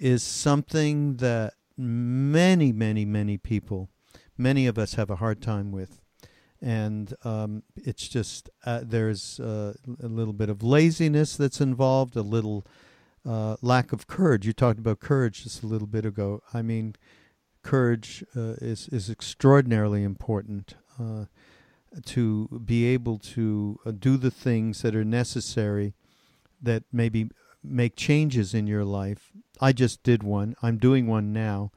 is something that many, many, many people, many of us have a hard time with. And um, it's just uh, there's uh, a little bit of laziness that's involved, a little uh, lack of courage. You talked about courage just a little bit ago. I mean, courage uh, is is extraordinarily important uh, to be able to uh, do the things that are necessary that maybe make changes in your life. I just did one. I'm doing one now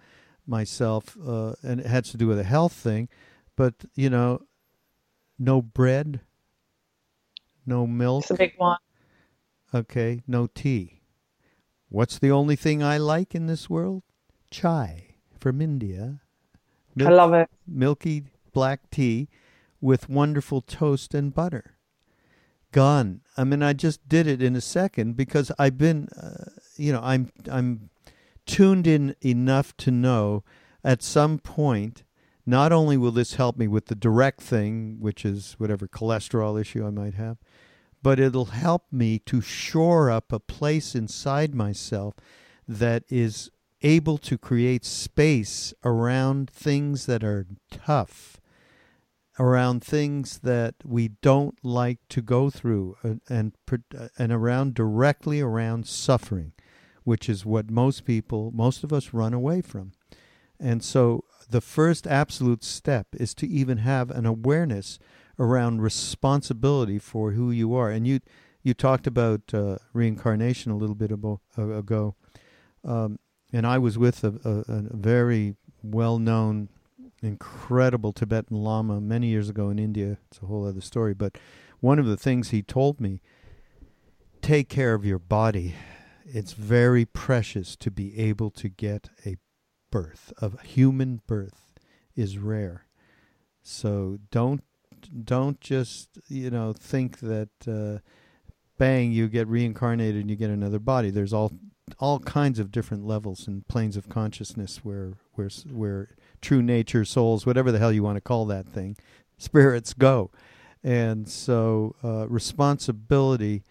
myself, uh, and it has to do with a health thing. But you know, no bread, no milk. It's a big one. Okay, no tea. What's the only thing I like in this world? Chai from India. I love it. Milky black tea with wonderful toast and butter gone. I mean, I just did it in a second because I've been, uh, you know, I'm I'm tuned in enough to know at some point. Not only will this help me with the direct thing, which is whatever cholesterol issue I might have, but it'll help me to shore up a place inside myself that is able to create space around things that are tough around things that we don't like to go through and and, and around directly around suffering which is what most people most of us run away from. And so the first absolute step is to even have an awareness around responsibility for who you are. And you you talked about uh, reincarnation a little bit ago. Um, and I was with a, a, a very well-known incredible Tibetan Lama many years ago in India. It's a whole other story. But one of the things he told me take care of your body. It's very precious to be able to get a birth. A human birth is rare. So don't don't just you know think that uh, bang you get reincarnated and you get another body. There's all all kinds of different levels and planes of consciousness where where where true nature, souls, whatever the hell you want to call that thing, spirits go. And so uh, responsibility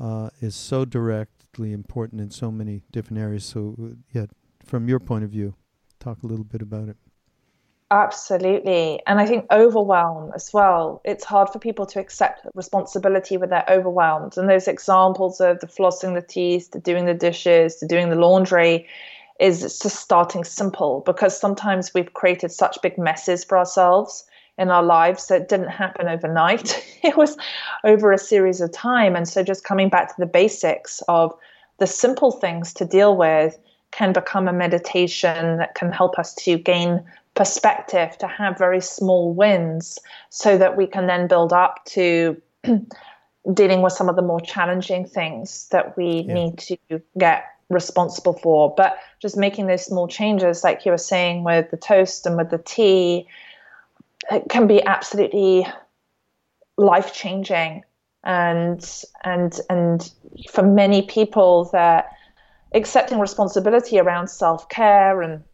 uh, is so directly important in so many different areas. So, uh, yeah, from your point of view, talk a little bit about it. Absolutely. And I think overwhelm as well. It's hard for people to accept responsibility when they're overwhelmed. And those examples of the flossing the teeth, the doing the dishes, the doing the laundry is just starting simple because sometimes we've created such big messes for ourselves in our lives that didn't happen overnight. it was over a series of time. And so just coming back to the basics of the simple things to deal with can become a meditation that can help us to gain perspective to have very small wins so that we can then build up to dealing with some of the more challenging things that we yeah. need to get responsible for. But just making those small changes, like you were saying with the toast and with the tea, it can be absolutely life changing. And and and for many people that accepting responsibility around self care and,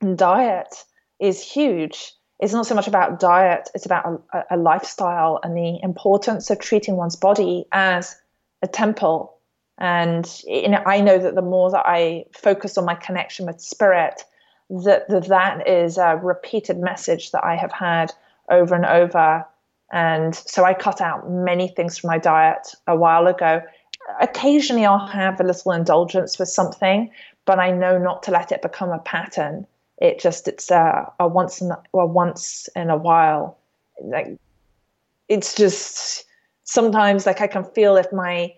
and diet is huge. It's not so much about diet, it's about a, a lifestyle and the importance of treating one's body as a temple. And you know, I know that the more that I focus on my connection with spirit, that, that that is a repeated message that I have had over and over. And so I cut out many things from my diet a while ago. Occasionally I'll have a little indulgence with something, but I know not to let it become a pattern it just it's a, a once in a, a once in a while. Like it's just sometimes like i can feel if my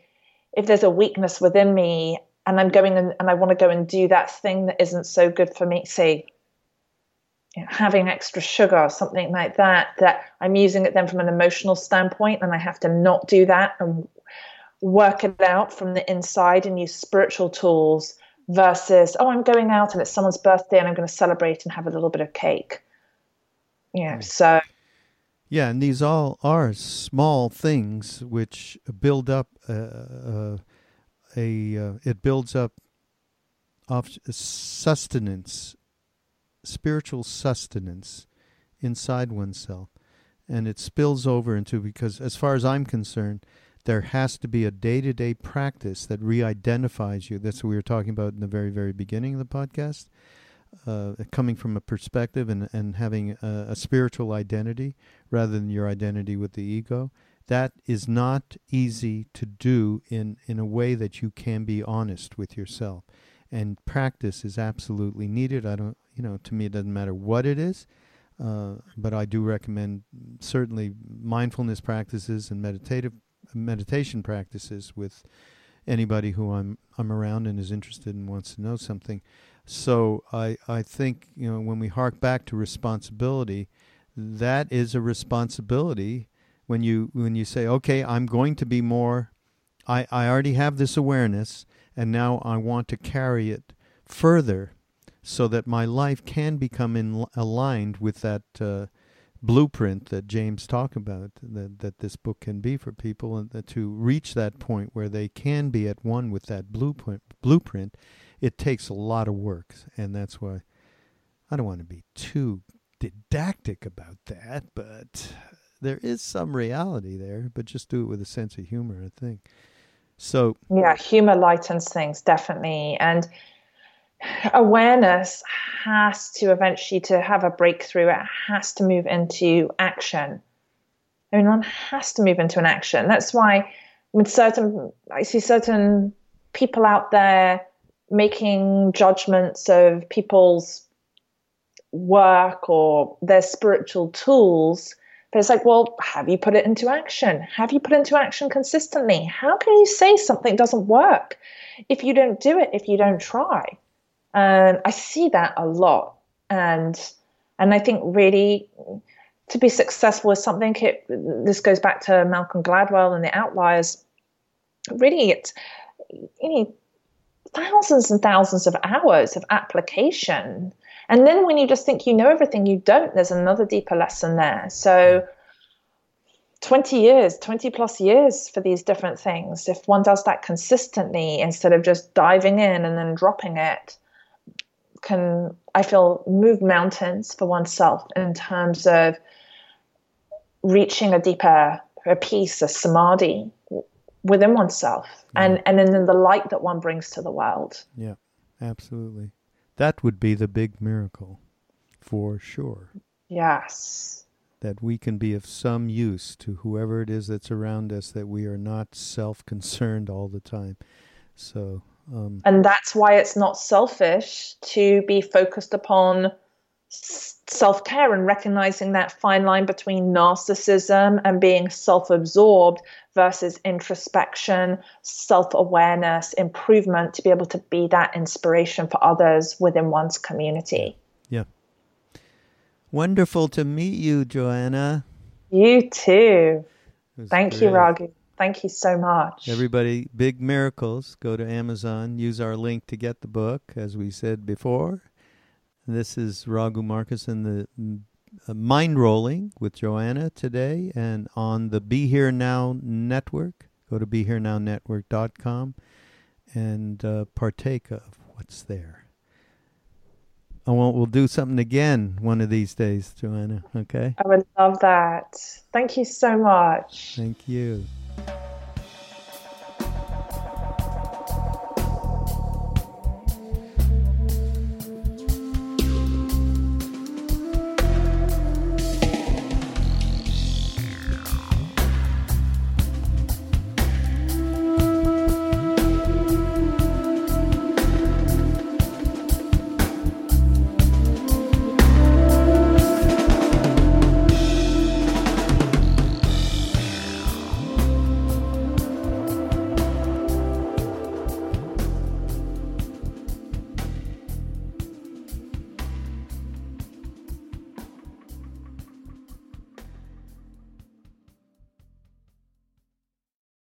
if there's a weakness within me and i'm going and, and i want to go and do that thing that isn't so good for me say you know, having extra sugar or something like that that i'm using it then from an emotional standpoint and i have to not do that and work it out from the inside and use spiritual tools versus oh i'm going out and it's someone's birthday and i'm going to celebrate and have a little bit of cake yeah right. so yeah and these all are small things which build up uh, uh, a uh, it builds up of sustenance spiritual sustenance inside oneself and it spills over into because as far as i'm concerned there has to be a day to day practice that re identifies you. That's what we were talking about in the very, very beginning of the podcast. Uh, coming from a perspective and, and having a, a, spiritual identity rather than your identity with the ego. That is not easy to do in, in a way that you can be honest with yourself. And practice is absolutely needed. I don't, you know, to me, it doesn't matter what it is. Uh, but I do recommend certainly mindfulness practices and meditative meditation practices with anybody who I'm I'm around and is interested and wants to know something. So I I think you know when we hark back to responsibility, that is a responsibility when you when you say okay I'm going to be more I I already have this awareness and now I want to carry it further so that my life can become in, aligned with that uh, blueprint that James talked about that, that this book can be for people and that to reach that point where they can be at one with that blueprint blueprint it takes a lot of work. And that's why I don't want to be too didactic about that but there is some reality there but just do it with a sense of humor I think. So yeah humor lightens things definitely. And awareness has to eventually to have a breakthrough it has to move into action. I mean one has to move into an action. That's why with certain i see certain people out there making judgments of people's work or their spiritual tools but it's like well have you put it into action? Have you put into action consistently? How can you say something doesn't work if you don't do it if you don't try and I see that a lot. And and I think really to be successful with something, it, this goes back to Malcolm Gladwell and the outliers. Really, it's you know thousands and thousands of hours of application. And then when you just think you know everything, you don't. There's another deeper lesson there. So. 20 years, 20 plus years for these different things. If one does that consistently instead of just diving in and then dropping it, can I feel move mountains for oneself in terms of reaching a deeper a peace, a samadhi within oneself, yeah. and and then the light that one brings to the world. Yeah, absolutely. That would be the big miracle, for sure. Yes. That we can be of some use to whoever it is that's around us, that we are not self concerned all the time. So, um, and that's why it's not selfish to be focused upon self care and recognizing that fine line between narcissism and being self absorbed versus introspection, self awareness, improvement to be able to be that inspiration for others within one's community. Yeah. Wonderful to meet you, Joanna. You too. Thank great. you, Raghu. Thank you so much. Everybody, Big Miracles, go to Amazon, use our link to get the book, as we said before. This is Raghu Markus and the uh, Mindrolling with Joanna today and on the Be Here Now network. Go to BeHereNowNetwork.com and uh, partake of what's there. I want, we'll do something again one of these days, Joanna, okay? I would love that. Thank you so much. Thank you.